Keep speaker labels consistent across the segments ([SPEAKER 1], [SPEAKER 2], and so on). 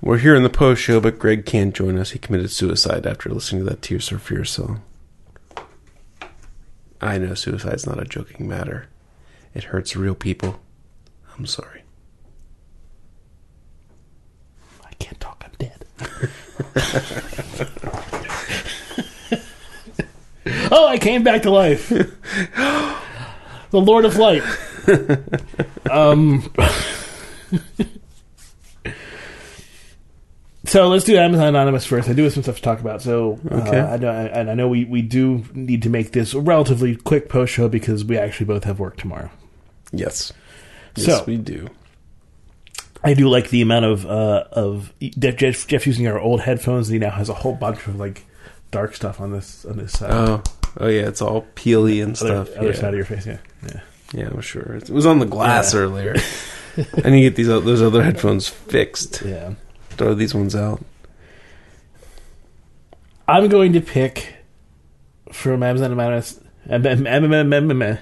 [SPEAKER 1] We're here in the post show, but Greg can't join us. He committed suicide after listening to that Tears for Fears song. I know suicide's not a joking matter. It hurts real people. I'm sorry.
[SPEAKER 2] I can't talk. I'm dead. oh, I came back to life. the Lord of Light. um. So let's do Amazon Anonymous first. I do have some stuff to talk about. So,
[SPEAKER 1] Okay.
[SPEAKER 2] uh, I know, and I know we, we do need to make this a relatively quick post show because we actually both have work tomorrow.
[SPEAKER 1] Yes. Yes,
[SPEAKER 2] So-
[SPEAKER 1] we do.
[SPEAKER 2] I do like the amount of uh, of Jeff, Jeff, Jeff using our old headphones. And he now has a whole bunch of like dark stuff on this on this side,
[SPEAKER 1] Oh, oh yeah, it's all peely and
[SPEAKER 2] other,
[SPEAKER 1] stuff.
[SPEAKER 2] other
[SPEAKER 1] yeah.
[SPEAKER 2] side of your face. Yeah, yeah.
[SPEAKER 1] yeah, I'm sure. It was on the glass
[SPEAKER 2] Yeah.
[SPEAKER 1] earlier. I need to get these those other headphones fixed.
[SPEAKER 2] yeah.
[SPEAKER 1] Throw these ones out.
[SPEAKER 2] I'm going to pick from Amazon Anonymous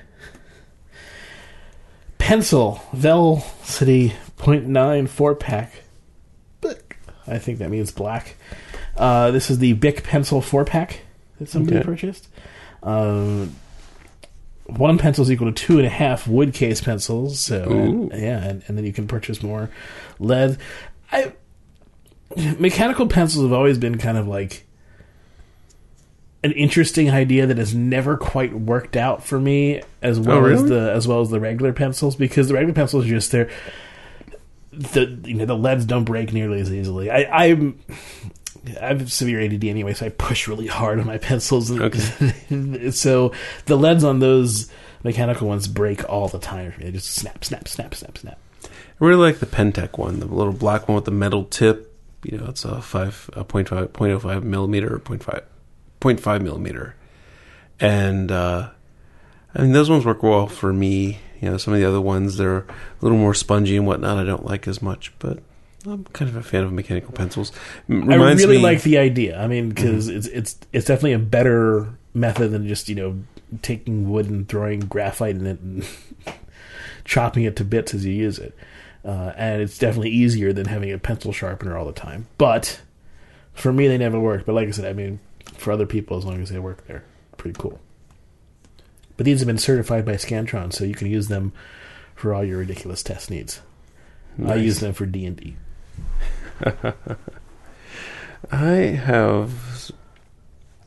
[SPEAKER 2] pencil Velocity 0.9 four pack. I think that means black. Uh, this is the Bic pencil four pack that somebody
[SPEAKER 1] Okay.
[SPEAKER 2] purchased. Um, one pencil is equal to two and a half wood case pencils. So
[SPEAKER 1] Ooh.
[SPEAKER 2] yeah, and, and then you can purchase more lead. I mechanical pencils have always been kind of like an interesting idea that has never quite worked out for me as oh, well as
[SPEAKER 1] really?
[SPEAKER 2] the as well as the regular pencils because the regular pencils are just they're the you know the leads don't break nearly as easily. I, I'm I have severe ADD anyway, so I push really hard on my pencils.
[SPEAKER 1] Okay.
[SPEAKER 2] so the leads on those mechanical ones break all the time. They just snap, snap, snap, snap, snap.
[SPEAKER 1] I really like the Pentec one, the little black one with the metal tip. You know, it's a five, a 0.5, 0.05 millimeter or 0.5, 0.5 millimeter, and uh, I mean those ones work well for me. You know, some of the other ones they're a little more spongy and whatnot. I don't like as much, but I'm kind of a fan of mechanical pencils. M-
[SPEAKER 2] I
[SPEAKER 1] Reminds
[SPEAKER 2] really
[SPEAKER 1] me,
[SPEAKER 2] like the idea. I mean, because it's it's it's definitely a better method than just you know taking wood and throwing graphite in it and chopping it to bits as you use it. Uh, and it's definitely easier than having a pencil sharpener all the time. But for me, they never work. But like I said, I mean, for other people, as long as they work, they're pretty cool. But these have been certified by Scantron, so you can use them for all your ridiculous test needs. I use them for D and D.
[SPEAKER 1] I have.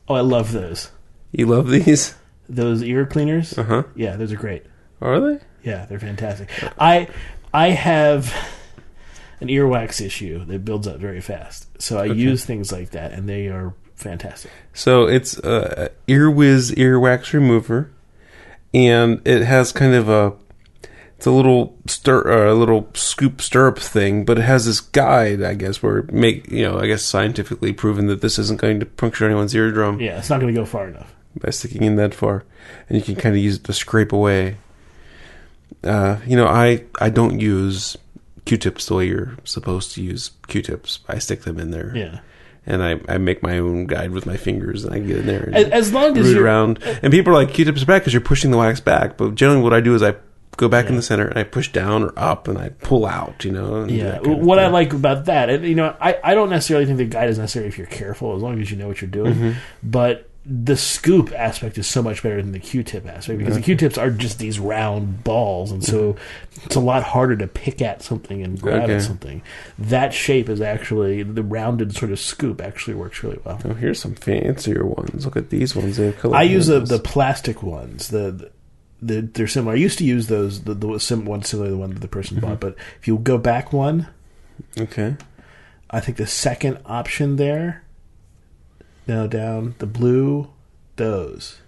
[SPEAKER 2] Oh, I love those.
[SPEAKER 1] You love these?
[SPEAKER 2] Those ear cleaners.
[SPEAKER 1] Uh huh.
[SPEAKER 2] Yeah, those are great.
[SPEAKER 1] Are they?
[SPEAKER 2] Yeah, they're fantastic. I I have an earwax issue that builds up very fast, so I
[SPEAKER 1] Okay.
[SPEAKER 2] use things like that, and they are fantastic.
[SPEAKER 1] So it's a Earwiz earwax remover, and it has kind of a it's a little stir uh, a little scoop stirrup thing, but it has this guide, I guess, where it make you know I guess scientifically proven that this isn't going to puncture anyone's eardrum
[SPEAKER 2] Yeah, it's not going to go far enough.
[SPEAKER 1] by sticking in that far, and you can kind of use it to scrape away. Uh, you know, I I don't use Q-tips the way you're supposed to use Q-tips. I stick them in there
[SPEAKER 2] Yeah,
[SPEAKER 1] and I, I make my own guide with my fingers, and I get in there and
[SPEAKER 2] as, as long as
[SPEAKER 1] root
[SPEAKER 2] you're
[SPEAKER 1] around. And people are like, Q-tips are back because you're pushing the wax back. But generally, what I do is I go back in the center and I push down or up and I pull out. You know.
[SPEAKER 2] Yeah, what I like about that, and you know, I, I don't necessarily think the guide is necessary if you're careful, as long as you know what you're doing.
[SPEAKER 1] Mm-hmm.
[SPEAKER 2] But the scoop aspect is so much better than the Q-tip aspect because the Q-tips are just these round balls, and so it's a lot harder to pick at something and grab
[SPEAKER 1] Okay.
[SPEAKER 2] at something. That shape is actually the rounded sort of scoop actually works really well.
[SPEAKER 1] Oh, here's some fancier ones. Look at these ones. They have color
[SPEAKER 2] I use the, the plastic ones. The, the they're similar. I used to use those the, the sim, one similar to the one that the person
[SPEAKER 1] Mm-hmm.
[SPEAKER 2] bought. But if you go back one,
[SPEAKER 1] okay.
[SPEAKER 2] I think the second option there, no down the blue, those.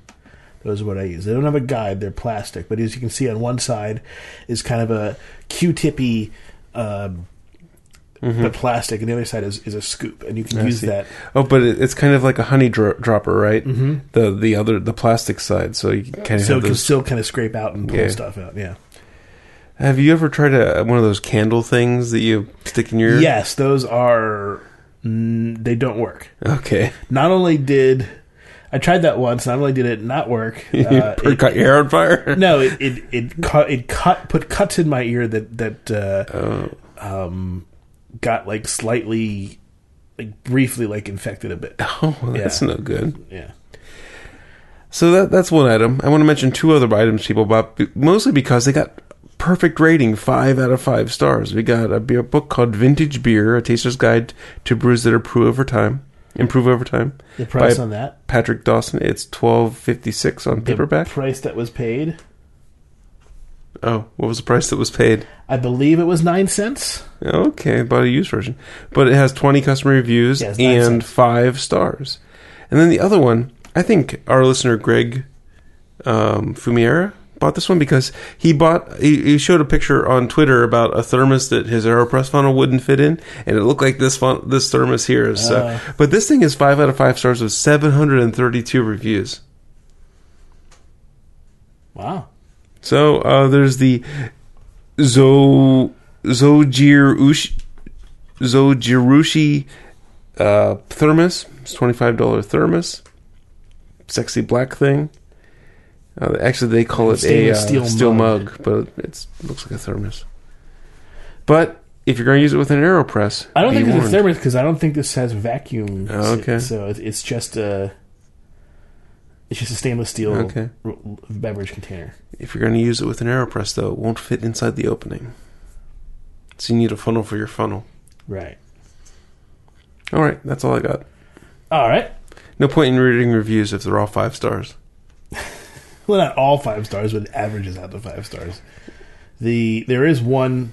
[SPEAKER 2] Those are what I use. They don't have a guide; they're plastic. But as you can see, on one side is kind of a Q-tippy, um, but plastic, and the other side is, is a scoop, and you can
[SPEAKER 1] Mm-hmm. I
[SPEAKER 2] use
[SPEAKER 1] see.
[SPEAKER 2] that.
[SPEAKER 1] Oh, but it, it's kind of like a honey dro- dropper, right? Mm-hmm. The the other the plastic side, so you can kind of
[SPEAKER 2] So it
[SPEAKER 1] have
[SPEAKER 2] can
[SPEAKER 1] those.
[SPEAKER 2] still kind of scrape out and pull
[SPEAKER 1] Yeah.
[SPEAKER 2] stuff out. Yeah.
[SPEAKER 1] Have you ever tried a, one of those candle things that you stick in your?
[SPEAKER 2] Yes, those are. Mm, they don't work.
[SPEAKER 1] Okay.
[SPEAKER 2] Not only did I tried that once, not only did it not work, uh, it-
[SPEAKER 1] caught your hair on fire.
[SPEAKER 2] no, it it it cut it cut put cuts in my ear that that uh,
[SPEAKER 1] Oh.
[SPEAKER 2] um got like slightly, like briefly, like infected a bit.
[SPEAKER 1] Oh, well, that's
[SPEAKER 2] Yeah.
[SPEAKER 1] no good.
[SPEAKER 2] Yeah.
[SPEAKER 1] So that that's one item. I want to mention two other items people bought, mostly because they got perfect rating, five out of five stars. We got a beer book called Vintage Beer: A Taster's Guide to Brews That Improve Over Time. Improve over time.
[SPEAKER 2] The price on that,
[SPEAKER 1] Patrick Dawson. It's twelve fifty six on
[SPEAKER 2] the
[SPEAKER 1] paperback.
[SPEAKER 2] price that was paid,
[SPEAKER 1] Oh, what was the price that was paid?
[SPEAKER 2] I believe it was nine cents.
[SPEAKER 1] Okay, bought a used version, but it has twenty customer reviews
[SPEAKER 2] Yeah,
[SPEAKER 1] and
[SPEAKER 2] cents.
[SPEAKER 1] five stars. And then the other one, I think our listener Greg um, Fumiera bought this one because he bought he, he showed a picture on Twitter about a thermos that his Aeropress funnel wouldn't fit in, and it looked like this fun, this thermos here is. Uh,
[SPEAKER 2] Oh.
[SPEAKER 1] but this thing is five out of five stars with seven hundred and thirty two reviews.
[SPEAKER 2] Wow.
[SPEAKER 1] So uh, there's the Zo Zojirushi Zojirushi uh, thermos. It's twenty five dollar thermos. Sexy black thing. Uh, actually, they call it a uh, steel,
[SPEAKER 2] steel
[SPEAKER 1] mug.
[SPEAKER 2] mug.
[SPEAKER 1] but it looks like a thermos. But if you're going to use it with an Aeropress,
[SPEAKER 2] I don't think it's a thermos because I don't think this has vacuum.
[SPEAKER 1] Oh, okay.
[SPEAKER 2] So it's just a. It's just a stainless steel
[SPEAKER 1] Okay.
[SPEAKER 2] beverage container.
[SPEAKER 1] If you're going to use it with an Aeropress, though, it won't fit inside the opening. So you need a funnel for your funnel.
[SPEAKER 2] Right.
[SPEAKER 1] All right, that's all I got.
[SPEAKER 2] All right.
[SPEAKER 1] No point in reading reviews if they're all five stars.
[SPEAKER 2] Well, not all five stars, but averages out to five stars. The there is one.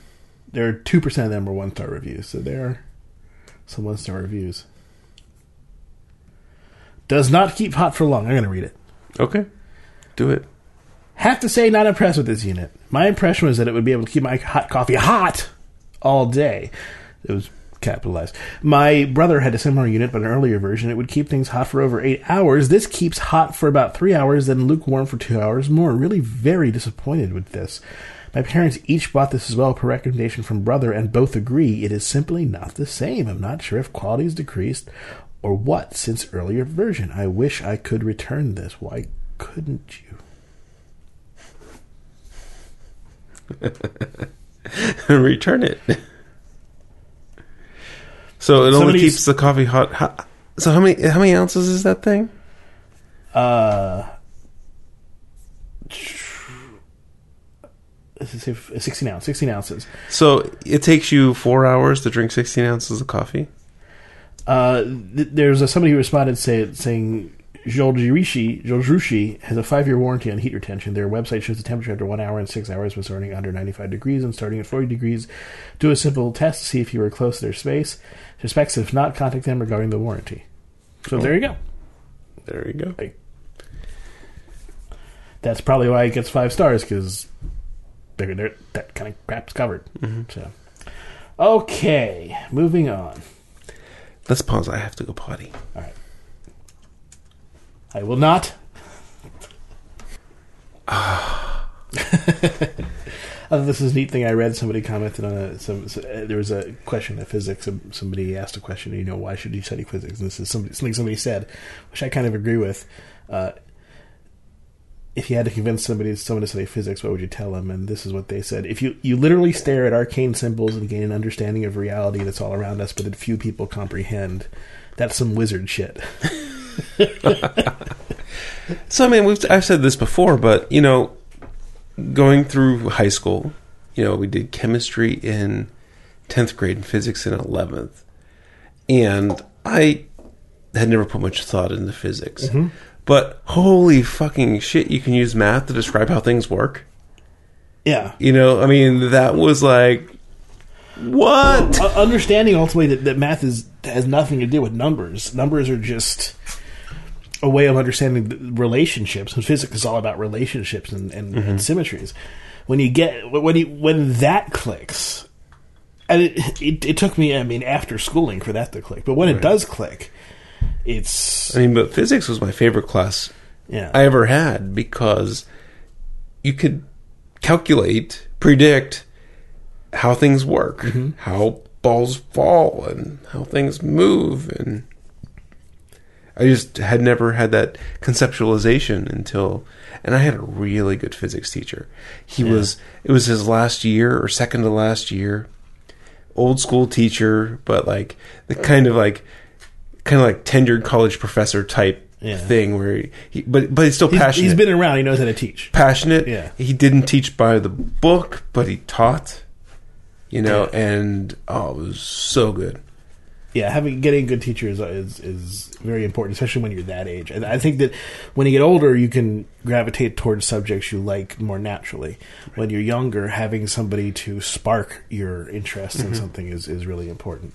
[SPEAKER 2] There are two percent of them are one star reviews, so there are some one star reviews. Does not keep hot for long. I'm going to read it.
[SPEAKER 1] Okay, do it.
[SPEAKER 2] Have to say, not impressed with this unit. My impression was that it would be able to keep my hot coffee hot all day. It was capitalized. My brother had a similar unit, but an earlier version. It would keep things hot for over eight hours. This keeps hot for about three hours, then lukewarm for two hours more. Really very disappointed with this. My parents each bought this as well per recommendation from brother, and both agree it is simply not the same. I'm not sure if quality has decreased or what since earlier version. I wish I could return this. Why couldn't you?
[SPEAKER 1] Return it. So it only keeps the coffee hot. How, so how many how many ounces is that thing?
[SPEAKER 2] Uh, this is if- 16 ounce, 16 ounces.
[SPEAKER 1] So it takes you four hours to drink sixteen ounces of coffee.
[SPEAKER 2] Uh, th- there's a, somebody who responded say, saying Zojirushi Zojirushi has a five year warranty on heat retention. Their website shows the temperature after one hour and six hours was starting under 95 degrees and starting at 40 degrees. Do a simple test to see if you were close to their space. Suspects if not, contact them regarding the warranty. So oh. there you go.
[SPEAKER 1] There you go.
[SPEAKER 2] That's probably why it gets five stars because that kind of crap's covered. Mm-hmm. So, okay, moving on.
[SPEAKER 1] Let's pause. I have to go potty.
[SPEAKER 2] I will not. Uh, this is a neat thing. I read somebody commented on a, some, so, uh, there was a question of physics. Some, somebody asked a question. You know, why should you study physics? And this is somebody, something somebody said, which I kind of agree with. Uh, if you had to convince somebody someone to study physics, what would you tell them? And this is what they said: If you you literally stare at arcane symbols and gain an understanding of reality that's all around us, but that few people comprehend, that's some wizard shit.
[SPEAKER 1] So I mean, we've I've said this before, but you know, going through high school, you know, we did chemistry in tenth grade and physics in eleventh, and I had never put much thought into physics. But holy fucking shit, you can use math to describe how things work.
[SPEAKER 2] Yeah,
[SPEAKER 1] You know, I mean, that was like, what?
[SPEAKER 2] Uh, understanding ultimately that, that math is has nothing to do with numbers. Numbers are just a way of understanding relationships, and physics is all about relationships and, and, and mm-hmm. symmetries. When you get when you when that clicks, and it, it it took me, I mean, after schooling for that to click, but when it does click, it's
[SPEAKER 1] I mean, but physics was my favorite class
[SPEAKER 2] yeah,
[SPEAKER 1] I ever had because you could calculate, predict how things work, mm-hmm. how balls fall, and how things move, and I just had never had that conceptualization until, and I had a really good physics teacher. He
[SPEAKER 2] Yeah.
[SPEAKER 1] was it was his last year or second to last year old school teacher, but like the kind of like kind of like tenured college professor type
[SPEAKER 2] Yeah.
[SPEAKER 1] thing where he, he but but he's still
[SPEAKER 2] He's,
[SPEAKER 1] passionate.
[SPEAKER 2] he's been around. He knows how to teach.
[SPEAKER 1] passionate.
[SPEAKER 2] Yeah.
[SPEAKER 1] He didn't teach by the book, but he taught. You know, and oh, it was so good.
[SPEAKER 2] Yeah, having getting a good teacher is is very important, especially when you're that age. And I think that when you get older, you can gravitate towards subjects you like more naturally. When you're younger, having somebody to spark your interest
[SPEAKER 1] Mm-hmm.
[SPEAKER 2] in something is is really important.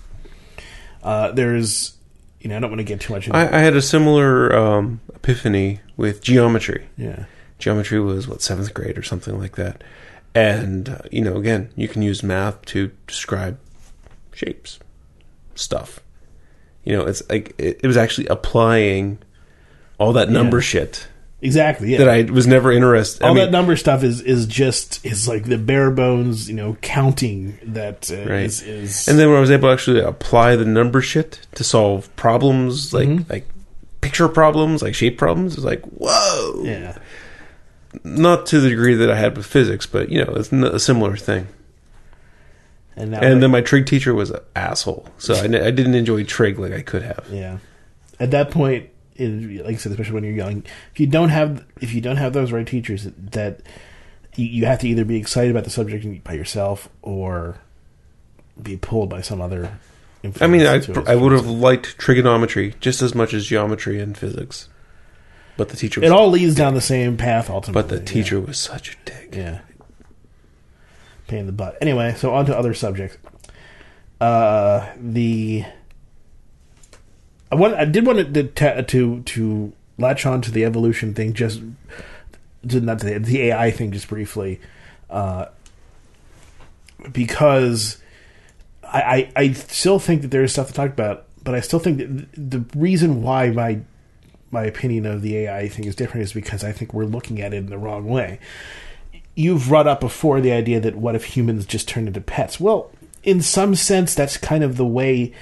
[SPEAKER 2] Uh, there's, you know, I don't want to get too much into.
[SPEAKER 1] I, I had a similar um, epiphany with geometry.
[SPEAKER 2] yeah,
[SPEAKER 1] Geometry was what seventh grade or something like that, and uh, you know, again, you can use math to describe shapes, stuff. You know, it's like it, it was actually applying all that number
[SPEAKER 2] Yeah.
[SPEAKER 1] shit
[SPEAKER 2] exactly. Yeah,
[SPEAKER 1] that I was never interested.
[SPEAKER 2] all
[SPEAKER 1] I mean,
[SPEAKER 2] that number stuff is is just is like the bare bones, you know, counting that uh,
[SPEAKER 1] Right.
[SPEAKER 2] is, is
[SPEAKER 1] And then when I was able to actually apply the number shit to solve problems like
[SPEAKER 2] Mhm.
[SPEAKER 1] like picture problems, like shape problems, it's like whoa.
[SPEAKER 2] yeah.
[SPEAKER 1] Not to the degree that I had with physics, but you know, it's a similar thing.
[SPEAKER 2] And now,
[SPEAKER 1] And
[SPEAKER 2] like-
[SPEAKER 1] then my trig teacher was an asshole, so I, n- I didn't enjoy trig like I could have.
[SPEAKER 2] Yeah. At that point, it, like I said, especially when you're young, if you don't have if you don't have those right teachers, that you, you have to either be excited about the subject by yourself or be pulled by some other.
[SPEAKER 1] I mean, I
[SPEAKER 2] influence to it.
[SPEAKER 1] I would have liked trigonometry just as much as geometry and physics, but the teacher was,
[SPEAKER 2] It all leads down the same path ultimately.
[SPEAKER 1] but the
[SPEAKER 2] yeah.
[SPEAKER 1] teacher was such a dick.
[SPEAKER 2] Yeah. Pain in the butt. Anyway, so on to other subjects. Uh, the I want I did want to to to, to latch on to the evolution thing just to, not the, the AI thing just briefly, uh, because I, I I still think that there is stuff to talk about, but I still think that the reason why my my opinion of the AI thing is different is because I think we're looking at it in the wrong way. You've brought up before the idea that what if humans just turned into pets? Well, in some sense, that's kind of the way.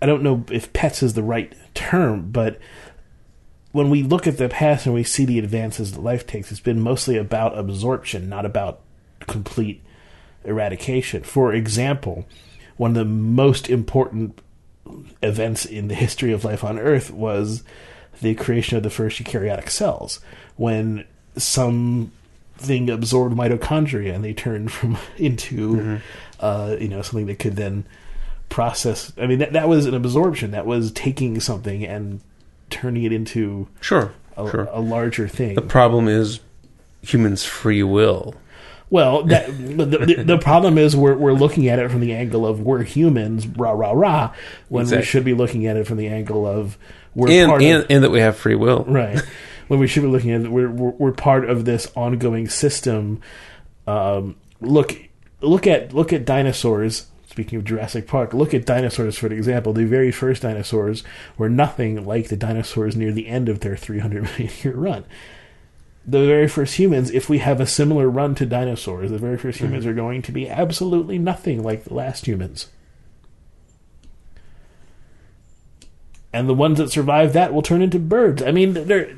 [SPEAKER 2] I don't know if pets is the right term, but when we look at the past and we see the advances that life takes, it's been mostly about absorption, not about complete eradication. For example, one of the most important events in the history of life on Earth was the creation of the first eukaryotic cells, when something absorbed mitochondria and they turned from into uh, you know something that could then process. I mean, that that was an absorption. That was taking something and turning it into
[SPEAKER 1] Sure,
[SPEAKER 2] a,
[SPEAKER 1] sure.
[SPEAKER 2] a larger thing.
[SPEAKER 1] The problem is humans' free will.
[SPEAKER 2] Well, that, the, the, the problem is we're we're looking at it from the angle of we're humans, rah rah rah, when
[SPEAKER 1] Exactly.
[SPEAKER 2] we should be looking at it from the angle of we're
[SPEAKER 1] and
[SPEAKER 2] part
[SPEAKER 1] and,
[SPEAKER 2] of
[SPEAKER 1] and that we have free will.
[SPEAKER 2] right when we should be looking at it, we're, we're we're part of this ongoing system. Um, look look at look at dinosaurs. Speaking of Jurassic Park, look at dinosaurs for example. The very first dinosaurs were nothing like the dinosaurs near the end of their 300 million year run the very first humans, if we have a similar run to dinosaurs, the very 1st humans are going to be absolutely nothing like the last humans. And the ones that survive that will turn into birds. I mean, they're,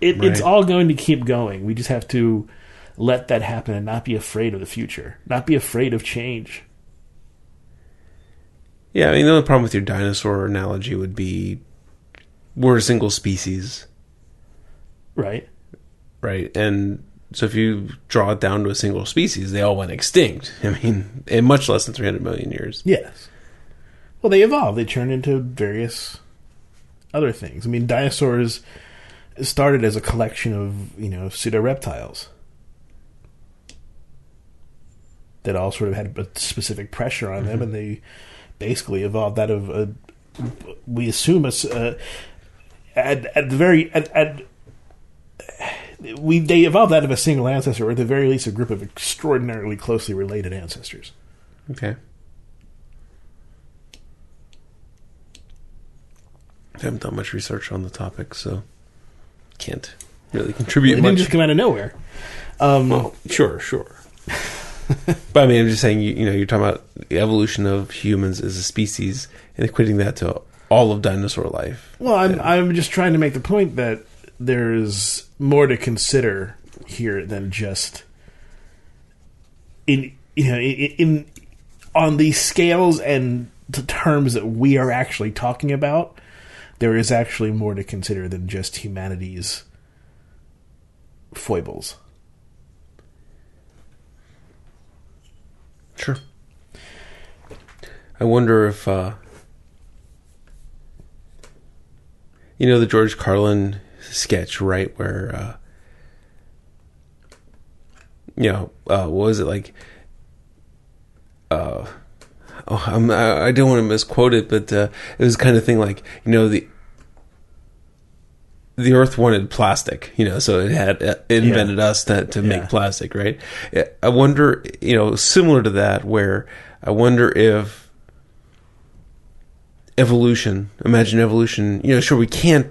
[SPEAKER 2] it, it's all going to keep going. We just have to let that happen and not be afraid of the future, not be afraid of change.
[SPEAKER 1] Yeah, I mean the only problem with your dinosaur analogy would be we're a single species,
[SPEAKER 2] Right?
[SPEAKER 1] right? And so if you draw it down to a single species, they all went extinct. I mean, in much less than 300 million years.
[SPEAKER 2] Yes. Well, they evolved. They turned into various other things. I mean, dinosaurs started as a collection of you know pseudo reptiles that all sort of had a specific pressure on them, and they basically evolved out of a. We assume a, uh, at at the very at, at we they evolved out of a single ancestor, or at the very least, a group of extraordinarily closely related ancestors.
[SPEAKER 1] Okay. I haven't done much research on the topic, so can't really
[SPEAKER 2] It
[SPEAKER 1] contribute
[SPEAKER 2] didn't just come out of nowhere. Um,
[SPEAKER 1] Well, sure, sure. but I mean, I'm just saying, you, you know, you're talking about the evolution of humans as a species and equating that to all of dinosaur life.
[SPEAKER 2] Well, I'm I'm just trying to make the point that there's more to consider here than just in you know in, in on the scales and the terms that we are actually talking about, there is actually more to consider than just humanity's foibles.
[SPEAKER 1] Sure. I wonder if uh, you know the George Carlin sketch, right? Where uh, you know, uh, what was it like? Uh, oh, I'm, I I don't want to misquote it, but uh, it was kind of thing like you know the the Earth wanted plastic, you know, so it had it invented us to to
[SPEAKER 2] Yeah.
[SPEAKER 1] make plastic, right? I wonder, you know, similar to that, where I wonder if evolution, imagine evolution, you know, sure we can't,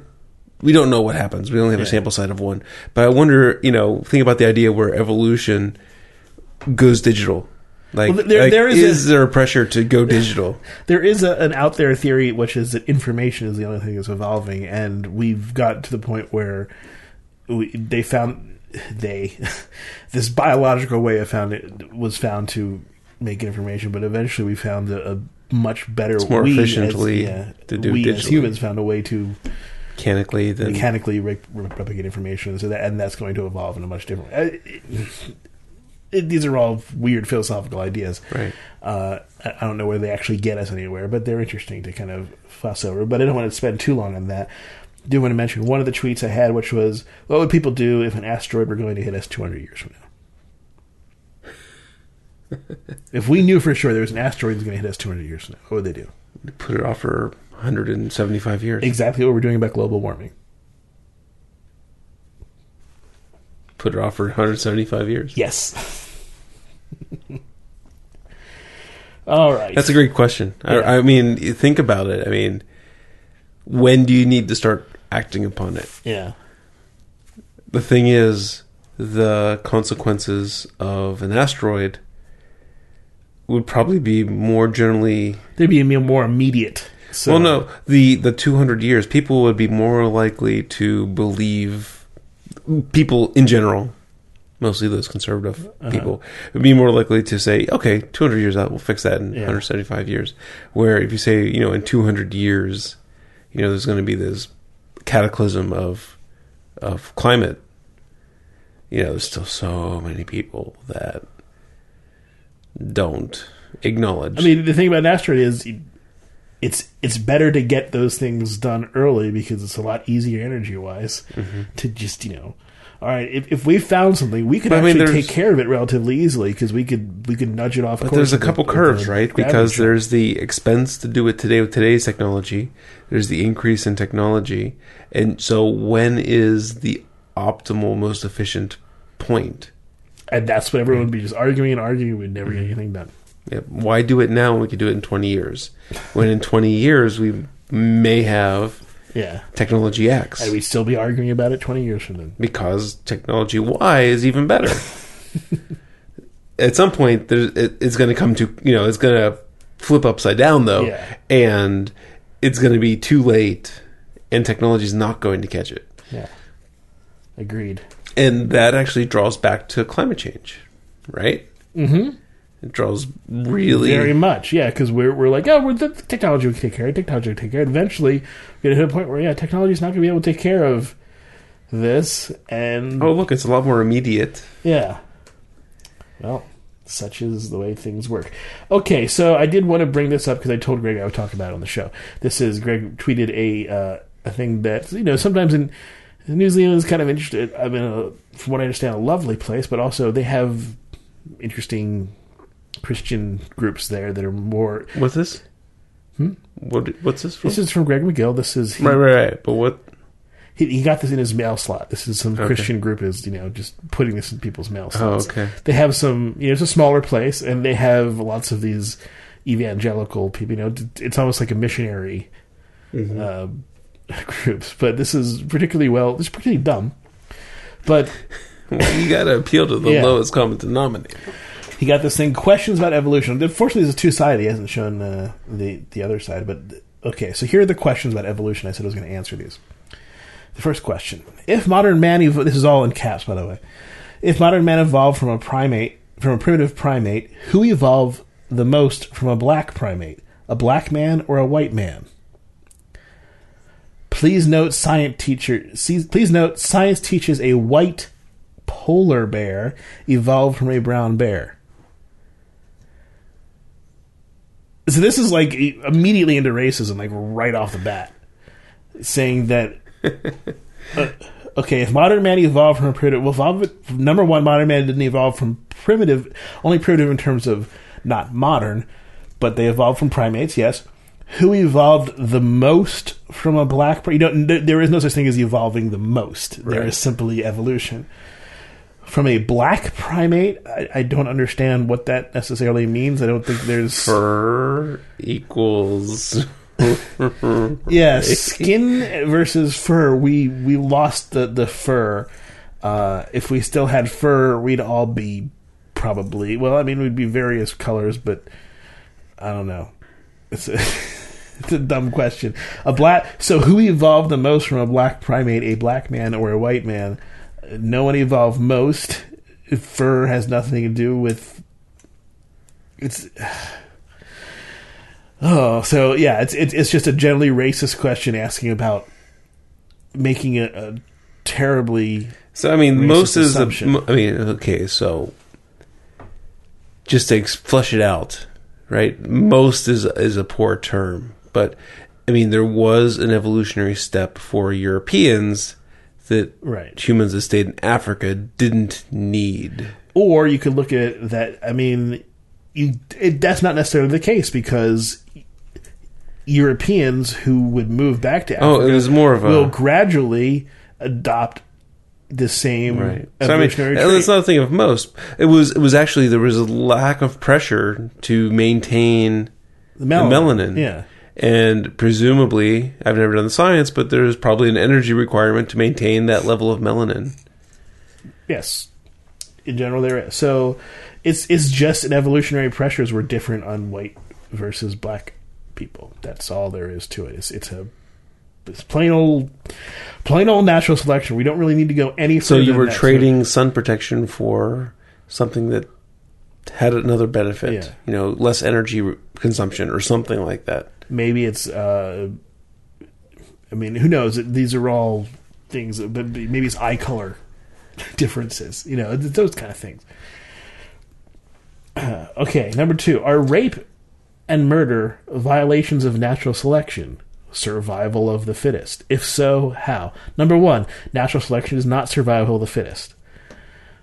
[SPEAKER 1] we don't know what happens. We only have a sample size of one, but I wonder, you know, think about the idea where evolution goes digital. Like,
[SPEAKER 2] Well, there-
[SPEAKER 1] like,
[SPEAKER 2] there is
[SPEAKER 1] is
[SPEAKER 2] a-
[SPEAKER 1] there a pressure to go digital?
[SPEAKER 2] There is a, an out there theory, which is that information is the only thing that's evolving, and we've got to the point where we, they found they this biological way of found it was found to make information, but eventually we found a, a much better,
[SPEAKER 1] more
[SPEAKER 2] we
[SPEAKER 1] efficiently
[SPEAKER 2] as, yeah,
[SPEAKER 1] to do
[SPEAKER 2] we as humans found a way to
[SPEAKER 1] Mechanically,
[SPEAKER 2] mechanically re- re- replicate information, so that and that's going to evolve in a much different. Uh, It, these are all weird philosophical ideas.
[SPEAKER 1] right.
[SPEAKER 2] Uh, I I don't know where they actually get us anywhere, but they're interesting to kind of fuss over. But I don't want to spend too long on that. I do want to mention one of the tweets I had, which was, "What would people do if an asteroid were going to hit us 200 years from now?" if we knew for sure there was an asteroid that's going to hit us 200 years from now, what would they do?
[SPEAKER 1] Put it off for 175 years.
[SPEAKER 2] Exactly what we're doing about global warming.
[SPEAKER 1] Put it off for 175 years.
[SPEAKER 2] Yes. All right.
[SPEAKER 1] That's a great question.
[SPEAKER 2] Yeah.
[SPEAKER 1] I, I mean, think about it. I mean, when do you need to start acting upon it?
[SPEAKER 2] yeah.
[SPEAKER 1] The thing is, the consequences of an asteroid would probably be more generally.
[SPEAKER 2] They'd be more immediate. So,
[SPEAKER 1] well, no, the the 200 years, people would be more likely to believe. People in general, mostly those conservative
[SPEAKER 2] Uh-huh.
[SPEAKER 1] people, would be more likely to say, "Okay, 200 years out, we'll fix that in
[SPEAKER 2] Yeah.
[SPEAKER 1] 175 years." Where if you say, you know, in 200 years, you know, there's going to be this cataclysm of of climate. You know, there's still so many people that don't acknowledge.
[SPEAKER 2] I mean, the thing about an asteroid is it's it's better to get those things done early because it's a lot easier energy wise
[SPEAKER 1] Mm-hmm.
[SPEAKER 2] to just you know. All right, if, if we found something, we could
[SPEAKER 1] But I mean,
[SPEAKER 2] actually take care of it relatively easily because we could we could nudge it off.
[SPEAKER 1] But
[SPEAKER 2] course
[SPEAKER 1] there's a
[SPEAKER 2] with the-
[SPEAKER 1] couple curves, right? Because there's the expense to do it today with today's technology. There's the increase in technology, and so when is the optimal, most efficient point?
[SPEAKER 2] and that's what everyone would be just arguing and arguing. We'd never get
[SPEAKER 1] Mm-hmm.
[SPEAKER 2] anything done.
[SPEAKER 1] Why do it now when we could do it in 20 years? When in 20 years we may have
[SPEAKER 2] Yeah,
[SPEAKER 1] technology X
[SPEAKER 2] and we'd still be arguing about it twenty years from then.
[SPEAKER 1] because technology Y is even better. At some point, there's, it, it's going to come to you know it's going to flip upside down though,
[SPEAKER 2] Yeah.
[SPEAKER 1] and it's going to be too late, and technology is not going to catch it.
[SPEAKER 2] Yeah, agreed.
[SPEAKER 1] And that actually draws back to climate change, right?
[SPEAKER 2] Mm-hmm.
[SPEAKER 1] It draws really
[SPEAKER 2] Very much, yeah, because we're we're like, oh, we're the technology will take care of it. Technology will take care of it. Eventually, we're gonna hit a point where yeah, technology is not gonna be able to take care of this, and
[SPEAKER 1] Oh, look, it's a lot more immediate.
[SPEAKER 2] yeah. Well, such is the way things work. Okay, so I did want to bring this up because I told Greg I would talk about it on the show. This is Greg tweeted a uh, a thing that you know sometimes in New Zealand is kind of interested. I mean, uh, from what I understand, a lovely place, but also they have interesting Christian groups there that are more.
[SPEAKER 1] What's this?
[SPEAKER 2] Hmm?
[SPEAKER 1] What? What's this from?
[SPEAKER 2] This is from Greg McGill. This is he,
[SPEAKER 1] right, right, right. But what?
[SPEAKER 2] he, he got this in his mail slot. This is some
[SPEAKER 1] Okay.
[SPEAKER 2] Christian group is you know just putting this in people's mail
[SPEAKER 1] Oh,
[SPEAKER 2] slots.
[SPEAKER 1] okay.
[SPEAKER 2] They have some. You know, it's a smaller place, and they have lots of these evangelical people. You know, it's almost like a missionary
[SPEAKER 1] Mm-hmm.
[SPEAKER 2] uh, groups. But this is particularly well. This is particularly dumb. But
[SPEAKER 1] Well, you got to appeal to the
[SPEAKER 2] Yeah.
[SPEAKER 1] lowest common denominator.
[SPEAKER 2] He got this thing questions about evolution. Unfortunately, there's a two sided. He hasn't shown uh, the the other side. But okay, so here are the questions about evolution. I said I was going to answer these. The first question: If modern man, evo- this is all in caps, by the way. If modern man evolved from a primate, from a primitive primate, who evolved the most from a black primate? A black man or a white man? Please note science teacher please note science teaches a white polar bear evolved from a brown bear. So this is like immediately into racism, like right off the bat, saying that uh, okay, if modern man evolved from primitive, well, evolved, number one, modern man didn't evolve from primitive, only primitive in terms of not modern, but they evolved from primates, yes. Who evolved the most from a black? You know, there is no such thing as evolving the most. Right. There is simply evolution. From a black primate, I, I, don't understand what that necessarily means. I don't think there's
[SPEAKER 1] fur equals
[SPEAKER 2] yeah, skin versus fur. We we lost the the fur. Uh, if we still had fur, we'd all be probably well. I mean, we'd be various colors, but I don't know. It's a, it's a dumb question. A black. So, who evolved the most from a black primate? A black man or a white man? No one evolved most. Fur has nothing to do with. It's Oh, so yeah, it's it's it's just a generally racist question asking about making a, a terribly.
[SPEAKER 1] So I mean, most is. I mean, okay, so just to flush it out, right? Most is is a poor term, but I mean, there was an evolutionary step for Europeans that
[SPEAKER 2] right.
[SPEAKER 1] humans that stayed in Africa didn't need.
[SPEAKER 2] Or you could look at that. I mean, you, it, that's not necessarily the case because Europeans who would move back to Africa
[SPEAKER 1] oh, it was more of a,
[SPEAKER 2] will gradually adopt the same right. evolutionary so, I mean,
[SPEAKER 1] That's not a thing of most. It was it was actually there was a lack of pressure to maintain the melanin. The melanin.
[SPEAKER 2] Yeah.
[SPEAKER 1] And presumably, I've never done the science, but there's probably an energy requirement to maintain that level of melanin.
[SPEAKER 2] Yes. In general there is. So it's it's just an evolutionary pressures were different on white versus black people. That's all there is to it. It's, it's a it's plain old plain old natural selection. We don't really need to go any further.
[SPEAKER 1] So you were trading sun protection for something that had another benefit. Yeah. You know, less energy consumption or something like that.
[SPEAKER 2] Maybe it's. Uh, I mean, who knows? These are all things, but maybe it's eye color differences. You know, those kind of things. Uh, okay, number two. Are rape and murder violations of natural selection? Survival of the fittest. If so, how? Number one, natural selection is not survival of the fittest.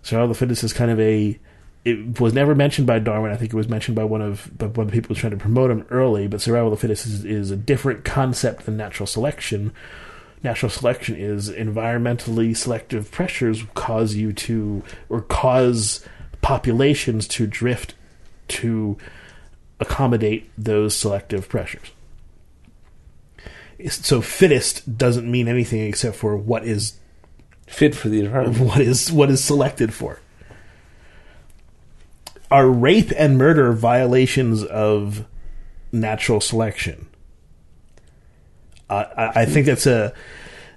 [SPEAKER 2] Survival of the fittest is kind of a. It was never mentioned by Darwin. I think it was mentioned by one of by one of the people who was trying to promote him early. But survival of the fittest is, is a different concept than natural selection. Natural selection is environmentally selective pressures cause you to or cause populations to drift to accommodate those selective pressures. So fittest doesn't mean anything except for what is
[SPEAKER 1] fit for the environment.
[SPEAKER 2] What is what is selected for. Are rape and murder violations of natural selection? Uh, I, I think that's a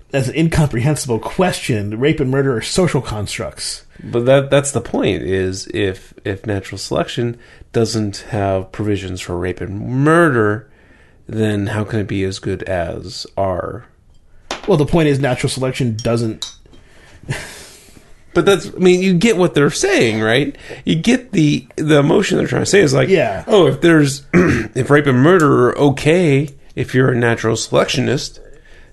[SPEAKER 2] that's an incomprehensible question. Rape and murder are social constructs.
[SPEAKER 1] But that that's the point is if if natural selection doesn't have provisions for rape and murder, then how can it be as good as our
[SPEAKER 2] Well, the point is natural selection doesn't
[SPEAKER 1] But that's I mean, you get what they're saying, right? You get the the emotion they're trying to say is like,
[SPEAKER 2] yeah.
[SPEAKER 1] oh, if there's if rape and murder are okay if you're a natural selectionist,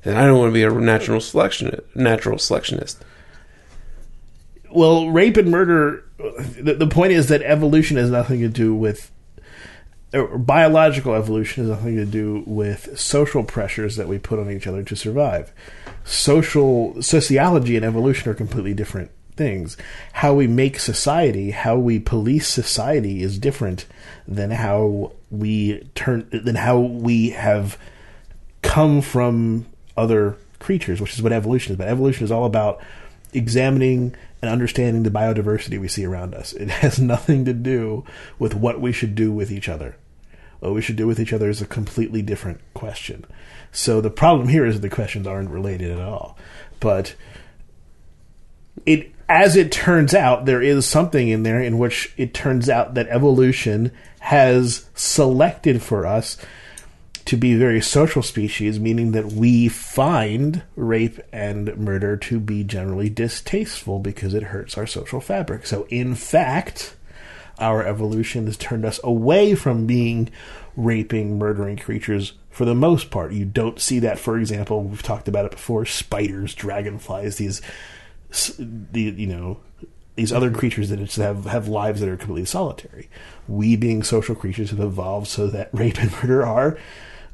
[SPEAKER 1] then I don't want to be a natural selection natural selectionist
[SPEAKER 2] well, rape and murder. The, the point is that evolution has nothing to do with or biological evolution has nothing to do with social pressures that we put on each other to survive. Social sociology and evolution are completely different things. How we make society, how we police society is different than how we turn than how we have come from other creatures, which is what evolution is. But evolution is all about examining and understanding the biodiversity we see around us. It has nothing to do with what we should do with each other. What we should do with each other is a completely different question. So the problem here is the questions aren't related at all. But it as it turns out, there is something in there in which it turns out that evolution has selected for us to be very social species, meaning that we find rape and murder to be generally distasteful because it hurts our social fabric. So, in fact, our evolution has turned us away from being raping, murdering creatures for the most part. You don't see that, for example, we've talked about it before spiders, dragonflies, these, the, you know, these other creatures that have, have lives that are completely solitary. We, being social creatures, have evolved so that rape and murder are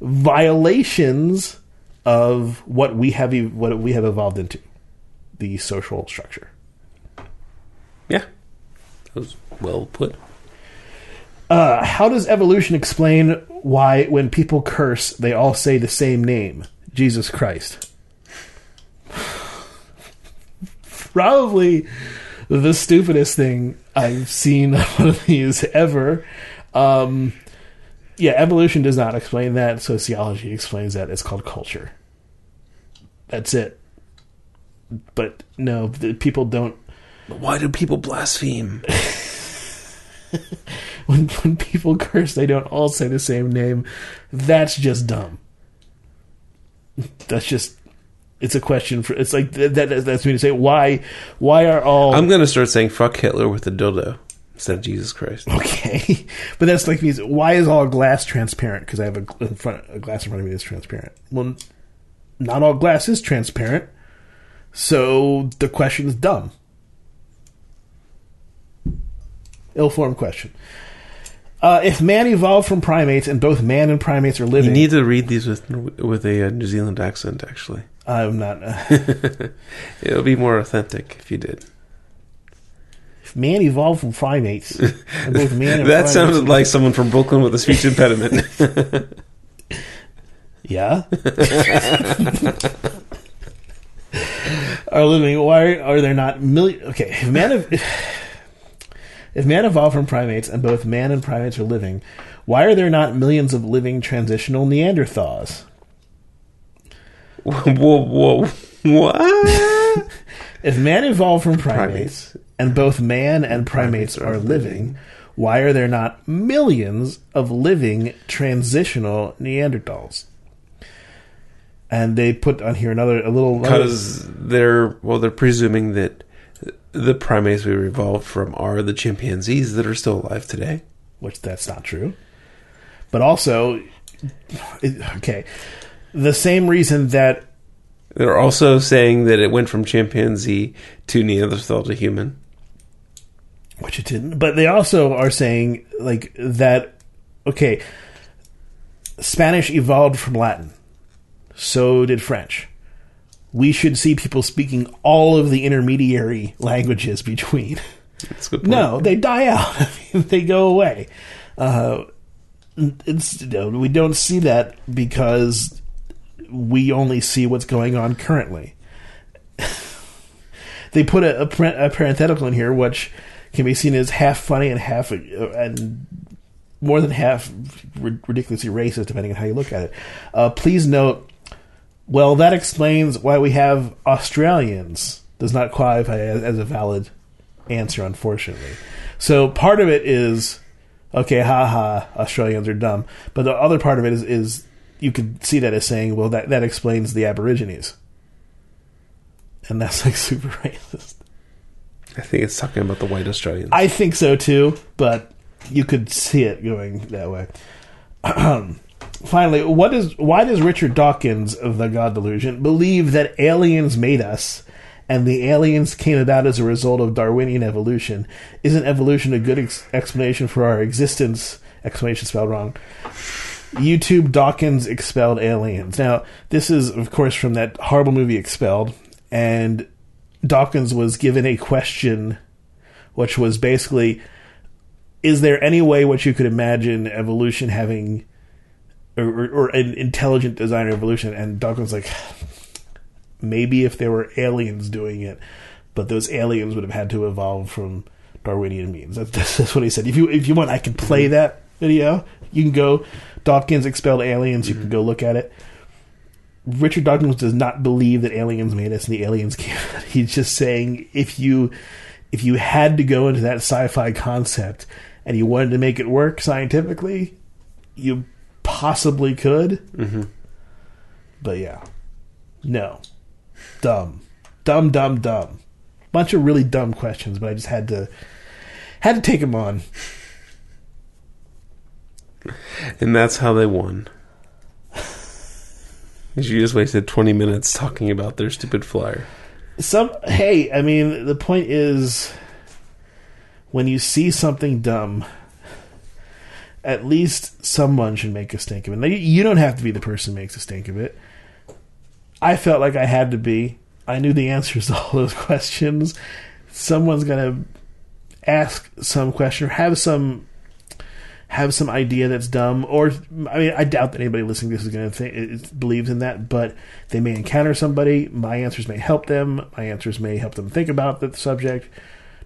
[SPEAKER 2] violations of what we have what we have evolved into the social structure.
[SPEAKER 1] Yeah, that was well put.
[SPEAKER 2] Uh, how does evolution explain why, when people curse, they all say the same name, Jesus Christ? Probably the stupidest thing I've seen one of these ever. Um, yeah, evolution does not explain that. Sociology explains that. It's called culture. That's it. But no, people don't.
[SPEAKER 1] Why do people blaspheme?
[SPEAKER 2] when when people curse, they don't all say the same name. That's just dumb. That's just. It's a question for. It's like that. That's me to say why. Why are all?
[SPEAKER 1] I'm gonna start saying "fuck Hitler" with a dildo instead of Jesus Christ.
[SPEAKER 2] Okay, but that's like me. Why is all glass transparent? Because I have a, in front, a glass in front of me that's transparent. Well, not all glass is transparent, so the question is dumb. Ill-formed question. Uh, if man evolved from primates and both man and primates are living,
[SPEAKER 1] You need to read these with with a uh, New Zealand accent. Actually,
[SPEAKER 2] I'm not. Uh,
[SPEAKER 1] it'll be more authentic if you did.
[SPEAKER 2] if man evolved from primates, and both man and
[SPEAKER 1] that sounded like someone from Brooklyn with a speech impediment.
[SPEAKER 2] Yeah. are living. Why are there not million? Okay, if man of, if man evolved from primates and both man and primates are living, why are there not millions of living transitional Neanderthals?
[SPEAKER 1] whoa, whoa, what?
[SPEAKER 2] If man evolved from primates,
[SPEAKER 1] Primates.
[SPEAKER 2] and both man and primates,
[SPEAKER 1] Primates are
[SPEAKER 2] are living, why are there not millions of living transitional Neanderthals? And they put on here another a little
[SPEAKER 1] Because they're well, they're presuming that the primates we evolved from are the chimpanzees that are still alive today.
[SPEAKER 2] which that's not true. But also, okay, the same reason that
[SPEAKER 1] They're also saying that it went from chimpanzee to Neanderthal to human.
[SPEAKER 2] which it didn't, but they also are saying like that. Okay, Spanish evolved from Latin, so did French. We should see people speaking all of the intermediary languages between.
[SPEAKER 1] That's a good point.
[SPEAKER 2] No, they die out. I mean, they go away. Uh, it's you know, we don't see that because we only see what's going on currently. they put a, a, a parenthetical in here, which can be seen as half funny and half uh, and more than half ri- ridiculously racist, depending on how you look at it. Uh, please note. Well, that explains why we have Australians. Does not qualify as, as a valid answer, unfortunately. So part of it is okay, haha, Australians are dumb. But the other part of it is, is you could see that as saying, well, that, that explains the Aborigines. And that's like super racist.
[SPEAKER 1] I think it's talking about the white Australians.
[SPEAKER 2] I think so too, but you could see it going that way. Finally, what is why does Richard Dawkins of the God Delusion believe that aliens made us and the aliens came about as a result of Darwinian evolution? Isn't evolution a good ex- explanation for our existence? Explanation spelled wrong. YouTube Dawkins expelled aliens. Now, this is of course from that horrible movie Expelled, and Dawkins was given a question which was basically is there any way which you could imagine evolution having or, or, or an intelligent design or evolution? And Dawkins was like maybe if there were aliens doing it but those aliens would have had to evolve from Darwinian means. That's, that's what he said. If you if you want I can play that video you can go Dawkins expelled aliens you can go look at it Richard Dawkins does not believe that aliens made us and the aliens came. He's just saying if you if you had to go into that sci-fi concept and you wanted to make it work scientifically, you possibly could.
[SPEAKER 1] Mm-hmm.
[SPEAKER 2] But yeah, no, dumb, dumb, dumb, dumb. Bunch of really dumb questions, but I just had to had to take them on.
[SPEAKER 1] And that's how they won. 'Cause you just wasted 20 minutes talking about their stupid flyer.
[SPEAKER 2] Some hey, I mean the point is when you see something dumb, at least someone should make a stink of it. You- don't have to be the person who makes a stink of it. I felt like I had to be. I knew the answers to all those questions. Someone's gonna ask some question or have some have some idea that's dumb or i mean i doubt that anybody listening to this is going to think believes in that but they may encounter somebody my answers may help them my answers may help them think about the subject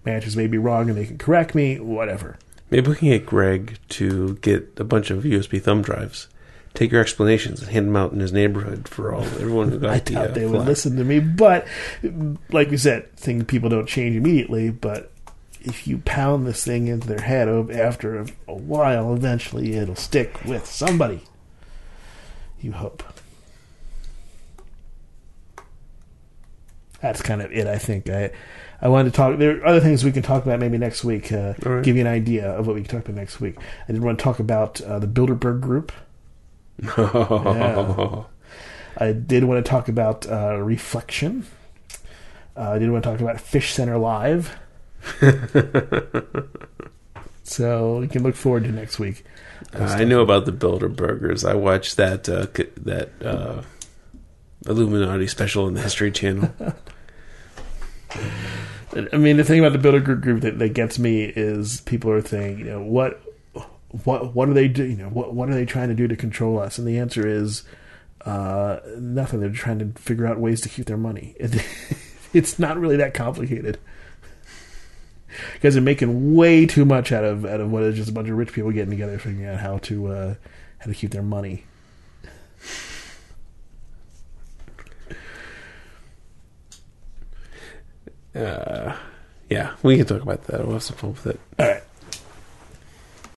[SPEAKER 2] my answers may be wrong and they can correct me whatever.
[SPEAKER 1] Maybe we can get Greg to get a bunch of USB thumb drives, take your explanations, and hand them out in his neighborhood for all everyone who got
[SPEAKER 2] i
[SPEAKER 1] the
[SPEAKER 2] doubt
[SPEAKER 1] uh,
[SPEAKER 2] they would listen to me but like we said things people don't change immediately but if you pound this thing into their head after a, a while eventually it'll stick with somebody you hope that's kind of it. I think I I wanted to talk. There are other things we can talk about maybe next week. Uh,
[SPEAKER 1] right.
[SPEAKER 2] Give you an idea of what we can talk about next week. I did want to talk about uh, the Bilderberg Group. Yeah. I did want to talk about uh, reflection. Uh, I did want to talk about FishCenter Live. so you can look forward to next week.
[SPEAKER 1] Uh, I know about the Builder Burgers. I watched that uh, that uh, Illuminati special on the History Channel.
[SPEAKER 2] I mean, the thing about the Bilderberg Group that, that gets me is people are saying, you know, what, what, what are they do? You know, what, what are they trying to do to control us? And the answer is uh, nothing. They're trying to figure out ways to keep their money. It, it's not really that complicated. Because they're making way too much out of out of what is just a bunch of rich people getting together, figuring out how to uh, how to keep their money.
[SPEAKER 1] Uh, yeah, we can talk about that. We'll have some fun with it.
[SPEAKER 2] All